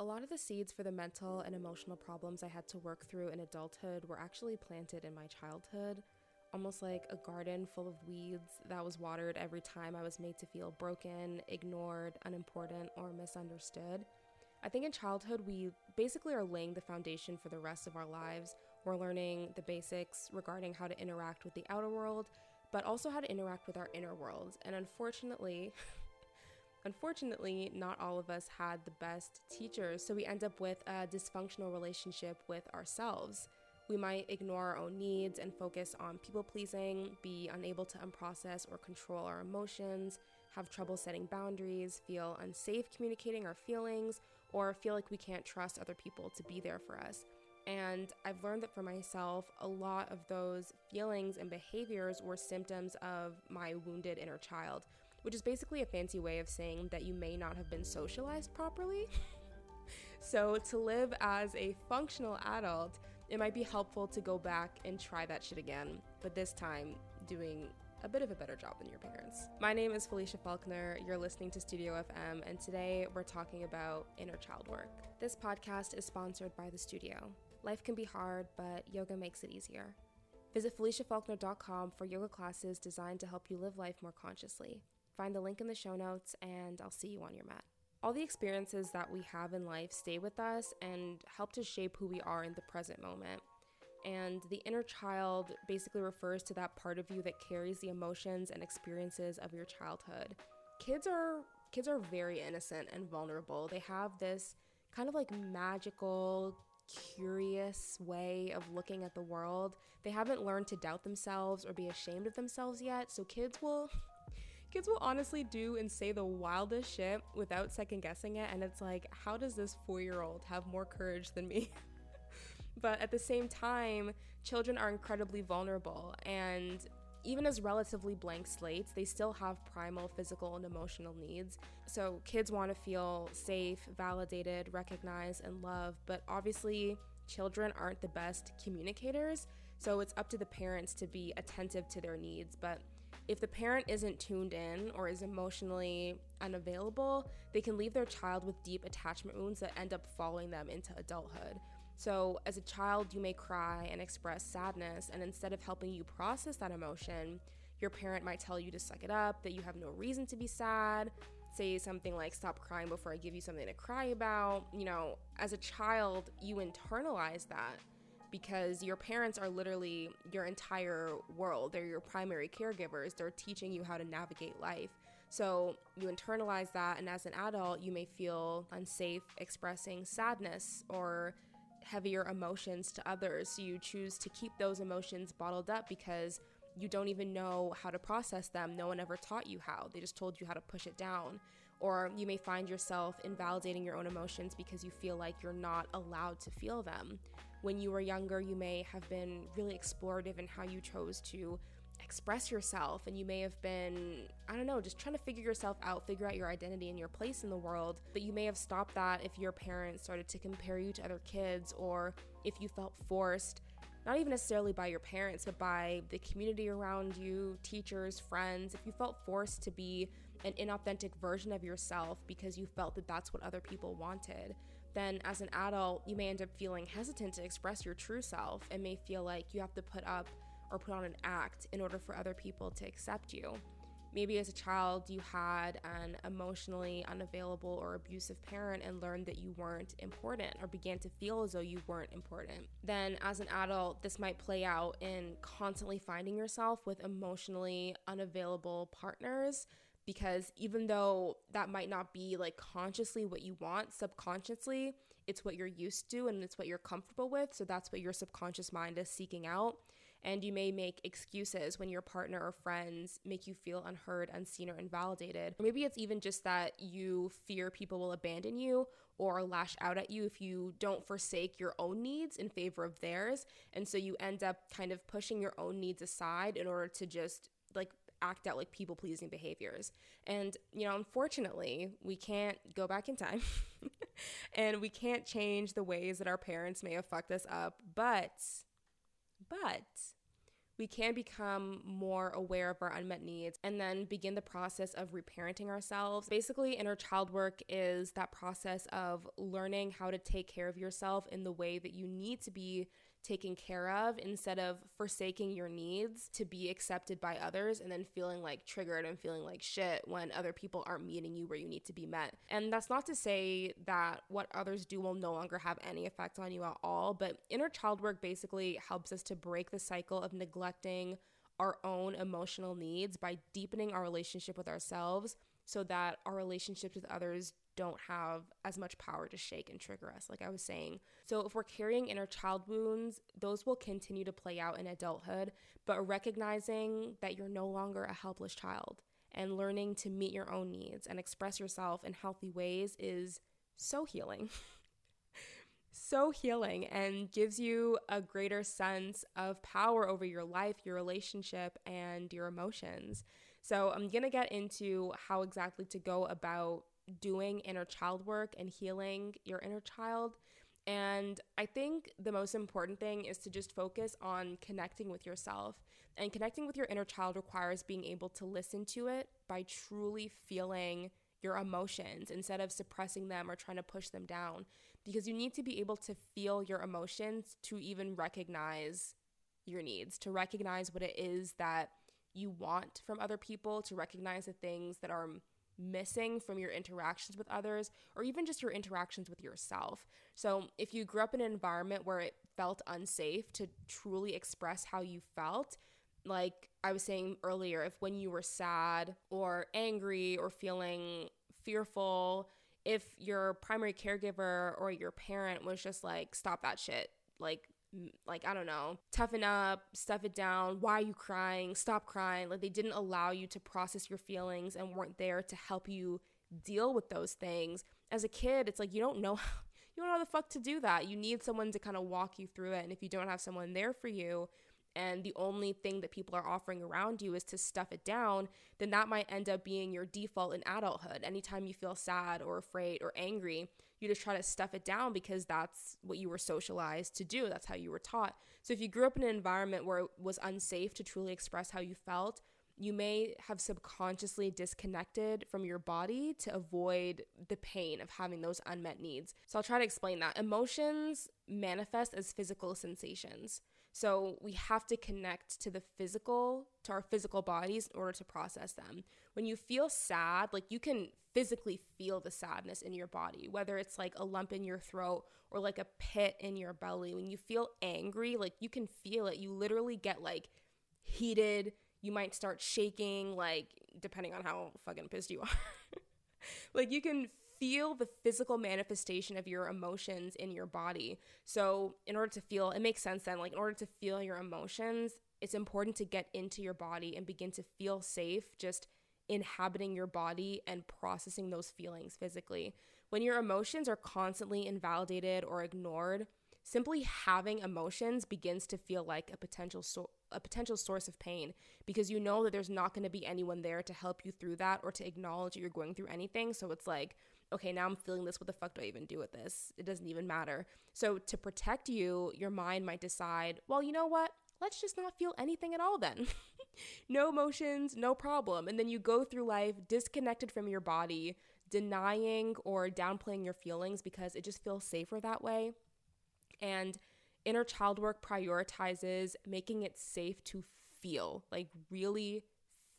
A lot of the seeds for the mental and emotional problems I had to work through in adulthood were actually planted in my childhood, almost like a garden full of weeds that was watered every time I was made to feel broken, ignored, unimportant, or misunderstood. I think in childhood, we basically are laying the foundation for the rest of our lives. We're learning the basics regarding how to interact with the outer world, but also how to interact with our inner world. And unfortunately, Unfortunately, not all of us had the best teachers, so we end up with a dysfunctional relationship with ourselves. We might ignore our own needs and focus on people pleasing, be unable to unprocess or control our emotions, have trouble setting boundaries, feel unsafe communicating our feelings, or feel like we can't trust other people to be there for us. And I've learned that for myself, a lot of those feelings and behaviors were symptoms of my wounded inner child which is basically a fancy way of saying that you may not have been socialized properly. so, to live as a functional adult, it might be helpful to go back and try that shit again, but this time doing a bit of a better job than your parents. My name is Felicia Falconer. You're listening to Studio FM, and today we're talking about inner child work. This podcast is sponsored by The Studio. Life can be hard, but yoga makes it easier. Visit FeliciaFalconer.com for yoga classes designed to help you live life more consciously. Find the link in the show notes, and I'll see you on your mat. All the experiences that we have in life stay with us and help to shape who we are in the present moment. And the inner child basically refers to that part of you that carries the emotions and experiences of your childhood. Kids are kids are very innocent and vulnerable. They have this kind of like magical, curious way of looking at the world. They haven't learned to doubt themselves or be ashamed of themselves yet, so kids will kids will honestly do and say the wildest shit without second guessing it. And it's like, how does this four year old have more courage than me? but at the same time, children are incredibly vulnerable. And even as relatively blank slates, they still have primal physical and emotional needs. So kids want to feel safe, validated, recognized, and loved. But obviously, children aren't the best communicators. So it's up to the parents to be attentive to their needs. But if the parent isn't tuned in or is emotionally unavailable, they can leave their child with deep attachment wounds that end up following them into adulthood. So, as a child, you may cry and express sadness, and instead of helping you process that emotion, your parent might tell you to suck it up, that you have no reason to be sad, say something like, Stop crying before I give you something to cry about. You know, as a child, you internalize that because your parents are literally your entire world. They're your primary caregivers. They're teaching you how to navigate life. So you internalize that, and as an adult, you may feel unsafe expressing sadness or heavier emotions to others. So you choose to keep those emotions bottled up because you don't even know how to process them. No one ever taught you how. They just told you how to push it down. Or you may find yourself invalidating your own emotions because you feel like you're not allowed to feel them. When you were younger, you may have been really explorative in how you chose to express yourself. And you may have been i don't know just trying to figure yourself out figure out your identity and your place in the world. But you may have stopped that if your parents started to compare you to other kids or if you felt forced not even necessarily by your parents, but by the community around you, teachers, friends, if you felt forced to be an inauthentic version of yourself because you felt that that's what other people wanted, then as an adult, you may end up feeling hesitant to express your true self and may feel like you have to put up or put on an act in order for other people to accept you. Maybe as a child, you had an emotionally unavailable or abusive parent and learned that you weren't important or began to feel as though you weren't important. Then, as an adult, this might play out in constantly finding yourself with emotionally unavailable partners because even though that might not be like consciously what you want, subconsciously, it's what you're used to and it's what you're comfortable with. So that's what your subconscious mind is seeking out. And you may make excuses when your partner or friends make you feel unheard, unseen, or invalidated. Or maybe it's even just that you fear people will abandon you or lash out at you if you don't forsake your own needs in favor of theirs. And so you end up kind of pushing your own needs aside in order to just like act out like people pleasing behaviors. And, you know, unfortunately, we can't go back in time and we can't change the ways that our parents may have fucked us up, but, but, we can become more aware of our unmet needs and then begin the process of reparenting ourselves. Basically, inner child work is that process of learning how to take care of yourself in the way that you need to be taken care of instead of forsaking your needs to be accepted by others and then feeling like triggered and feeling like shit when other people aren't meeting you where you need to be met. And that's not to say that what others do will no longer have any effect on you at all, but inner child work basically helps us to break the cycle of neglecting our own emotional needs by deepening our relationship with ourselves so that our relationships with others don't have as much power to shake and trigger us, like I was saying. So, if we're carrying inner child wounds, those will continue to play out in adulthood, but recognizing that you're no longer a helpless child and learning to meet your own needs and express yourself in healthy ways is so healing. so healing and gives you a greater sense of power over your life, your relationship, and your emotions. So, I'm gonna get into how exactly to go about doing inner child work and healing your inner child. And I think the most important thing is to just focus on connecting with yourself. And connecting with your inner child requires being able to listen to it by truly feeling your emotions instead of suppressing them or trying to push them down. Because you need to be able to feel your emotions to even recognize your needs, to recognize what it is that you want from other people, to recognize the things that are missing from your interactions with others or even just your interactions with yourself. So, if you grew up in an environment where it felt unsafe to truly express how you felt, like I was saying earlier, if when you were sad or angry or feeling fearful, if your primary caregiver or your parent was just like, stop that shit, like like I don't know, toughen up, stuff it down. Why are you crying? Stop crying. Like they didn't allow you to process your feelings and weren't there to help you deal with those things. As a kid, it's like you don't know you don't know how the fuck to do that. You need someone to kind of walk you through it. And if you don't have someone there for you, and the only thing that people are offering around you is to stuff it down, then that might end up being your default in adulthood. Anytime you feel sad or afraid or angry, you just try to stuff it down because that's what you were socialized to do. That's how you were taught. So if you grew up in an environment where it was unsafe to truly express how you felt, you may have subconsciously disconnected from your body to avoid the pain of having those unmet needs. So I'll try to explain that. Emotions manifest as physical sensations. So we have to connect to the physical, to our physical bodies in order to process them. When you feel sad, like you can physically feel the sadness in your body, whether it's like a lump in your throat or like a pit in your belly. When you feel angry, like you can feel it. You literally get like heated. You might start shaking, like depending on how fucking pissed you are. like you can feel the physical manifestation of your emotions in your body. So, in order to feel, it makes sense then, like, in order to feel your emotions, it's important to get into your body and begin to feel safe just inhabiting your body and processing those feelings physically. When your emotions are constantly invalidated or ignored, simply having emotions begins to feel like a potential so- a potential source of pain because you know that there's not going to be anyone there to help you through that or to acknowledge that you're going through anything. So it's like, okay, now I'm feeling this. What the fuck do I even do with this? It doesn't even matter. So, to protect you, your mind might decide, well, you know what? Let's just not feel anything at all then. no emotions, no problem. And then you go through life disconnected from your body, denying or downplaying your feelings because it just feels safer that way. And inner child work prioritizes making it safe to feel, like really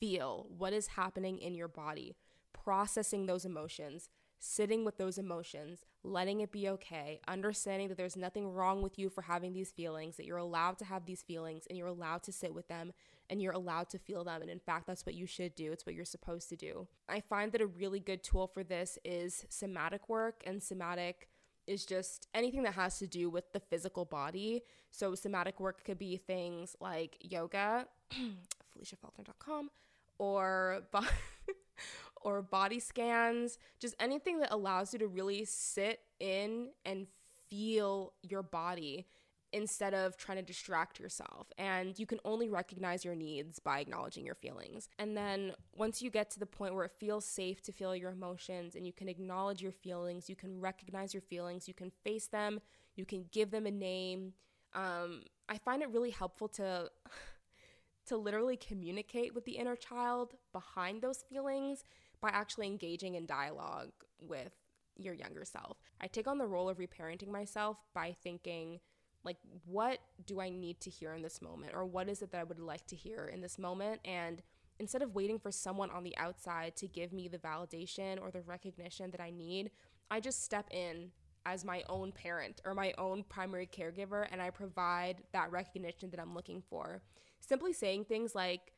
feel what is happening in your body, processing those emotions, sitting with those emotions, letting it be okay, understanding that there's nothing wrong with you for having these feelings, that you're allowed to have these feelings and you're allowed to sit with them and you're allowed to feel them. And in fact, that's what you should do. It's what you're supposed to do. I find that a really good tool for this is somatic work, and somatic is just anything that has to do with the physical body. So, somatic work could be things like yoga, FeliciaFalconer.com, or or body scans, just anything that allows you to really sit in and feel your body instead of trying to distract yourself. And you can only recognize your needs by acknowledging your feelings. And then once you get to the point where it feels safe to feel your emotions and you can acknowledge your feelings, you can recognize your feelings, you can face them, you can give them a name. Um, I find it really helpful to to literally communicate with the inner child behind those feelings by actually engaging in dialogue with your younger self. I take on the role of reparenting myself by thinking, like, what do I need to hear in this moment? Or what is it that I would like to hear in this moment? And instead of waiting for someone on the outside to give me the validation or the recognition that I need, I just step in as my own parent or my own primary caregiver and I provide that recognition that I'm looking for. Simply saying things like,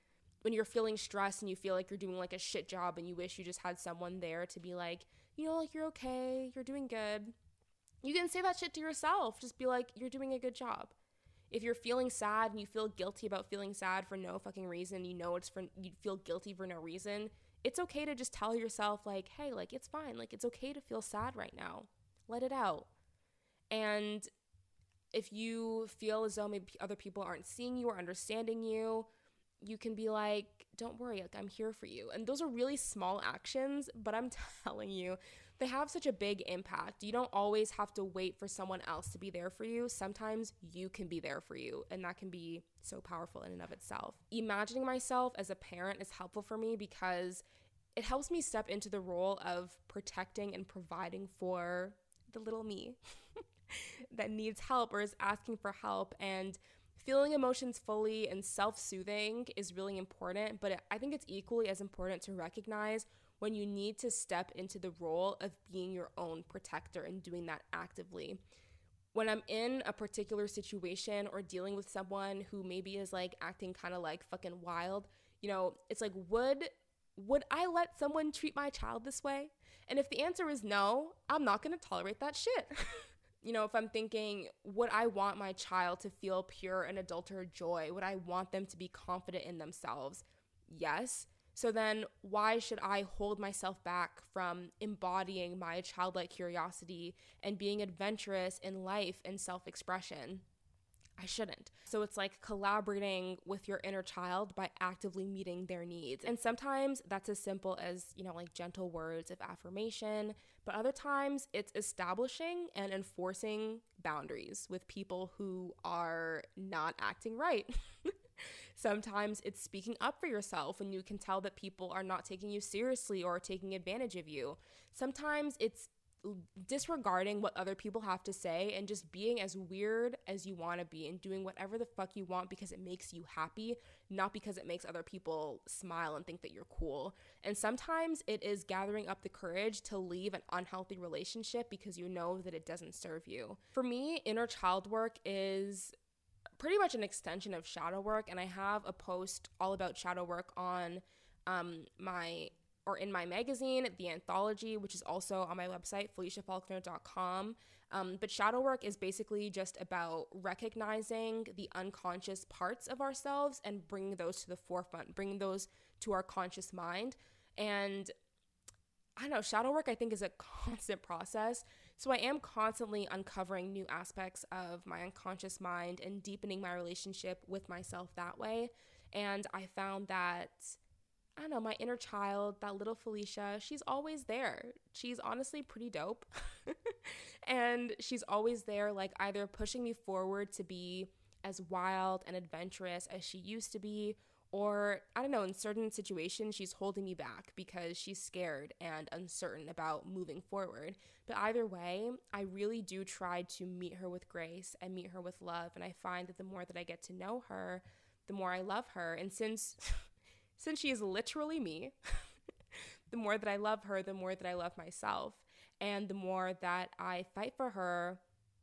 when you're feeling stressed and you feel like you're doing like a shit job and you wish you just had someone there to be like, you know, like you're okay, you're doing good. You can say that shit to yourself. Just be like, you're doing a good job. If you're feeling sad and you feel guilty about feeling sad for no fucking reason, you know it's for you feel guilty for no reason, it's okay to just tell yourself like, "Hey, like it's fine. Like it's okay to feel sad right now. Let it out." And if you feel as though maybe other people aren't seeing you or understanding you, you can be like, don't worry, like I'm here for you. And those are really small actions, but I'm telling you, they have such a big impact. You don't always have to wait for someone else to be there for you. Sometimes you can be there for you, and that can be so powerful in and of itself. Imagining myself as a parent is helpful for me because it helps me step into the role of protecting and providing for the little me that needs help or is asking for help and feeling emotions fully and self soothing is really important, but I think it's equally as important to recognize when you need to step into the role of being your own protector and doing that actively. When I'm in a particular situation or dealing with someone who maybe is like acting kind of like fucking wild, you know, it's like would would I let someone treat my child this way? And if the answer is no, I'm not to tolerate that shit. you know, if I'm thinking, would I want my child to feel pure and adulterated joy? Would I want them to be confident in themselves? Yes. So then, why should I hold myself back from embodying my childlike curiosity and being adventurous in life and self expression? I shouldn't. So it's like collaborating with your inner child by actively meeting their needs. And sometimes that's as simple as, you know, like gentle words of affirmation, but other times it's establishing and enforcing boundaries with people who are not acting right. Sometimes it's speaking up for yourself when you can tell that people are not taking you seriously or taking advantage of you. Sometimes it's disregarding what other people have to say and just being as weird as you want to be and doing whatever the fuck you want because it makes you happy, not because it makes other people smile and think that you're cool. And sometimes it is gathering up the courage to leave an unhealthy relationship because you know that it doesn't serve you. For me, inner child work is pretty much an extension of shadow work and I have a post all about shadow work on um, my or in my magazine, The Anthology, which is also on my website, feliciafalconer.com. Um, but shadow work is basically just about recognizing the unconscious parts of ourselves and bringing those to the forefront, bringing those to our conscious mind. And I don't know, shadow work I think is a constant process. So I am constantly uncovering new aspects of my unconscious mind and deepening my relationship with myself that way. And I found that I don't know, my inner child, that little Felicia, she's always there. She's honestly pretty dope. and she's always there, like either pushing me forward to be as wild and adventurous as she used to be, or I don't know, in certain situations, she's holding me back because she's scared and uncertain about moving forward. But either way, I really do try to meet her with grace and meet her with love. And I find that the more that I get to know her, the more I love her. And since since she is literally me, the more that I love her, the more that I love myself. And the more that I fight for her,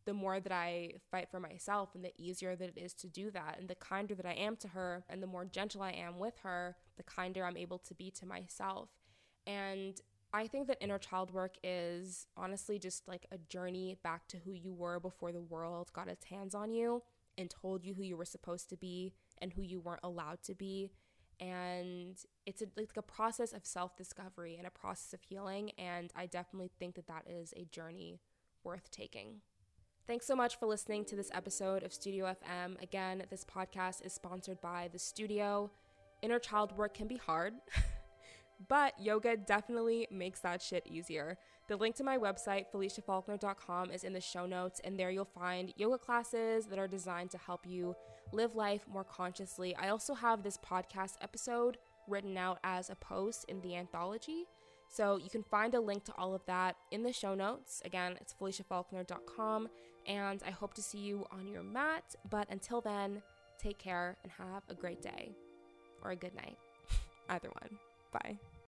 the more that I fight for myself and the easier that it is to do that. And the kinder that I am to her and the more gentle I am with her, the kinder I'm able to be to myself. And I think that inner child work is honestly just like a journey back to who you were before the world got its hands on you and told you who you were supposed to be and who you weren't allowed to be and it's a, like a process of self-discovery and a process of healing and i definitely think that that is a journey worth taking. Thanks so much for listening to this episode of studio fm again this podcast is sponsored by the studio. Inner child work can be hard but yoga definitely makes that shit easier. The link to my website, FeliciaFalconer.com, is in the show notes, and there you'll find yoga classes that are designed to help you live life more consciously. I also have this podcast episode written out as a post in the anthology. So you can find a link to all of that in the show notes. Again, it's FeliciaFalconer.com, and I hope to see you on your mat. But until then, take care and have a great day or a good night. Either one. Bye.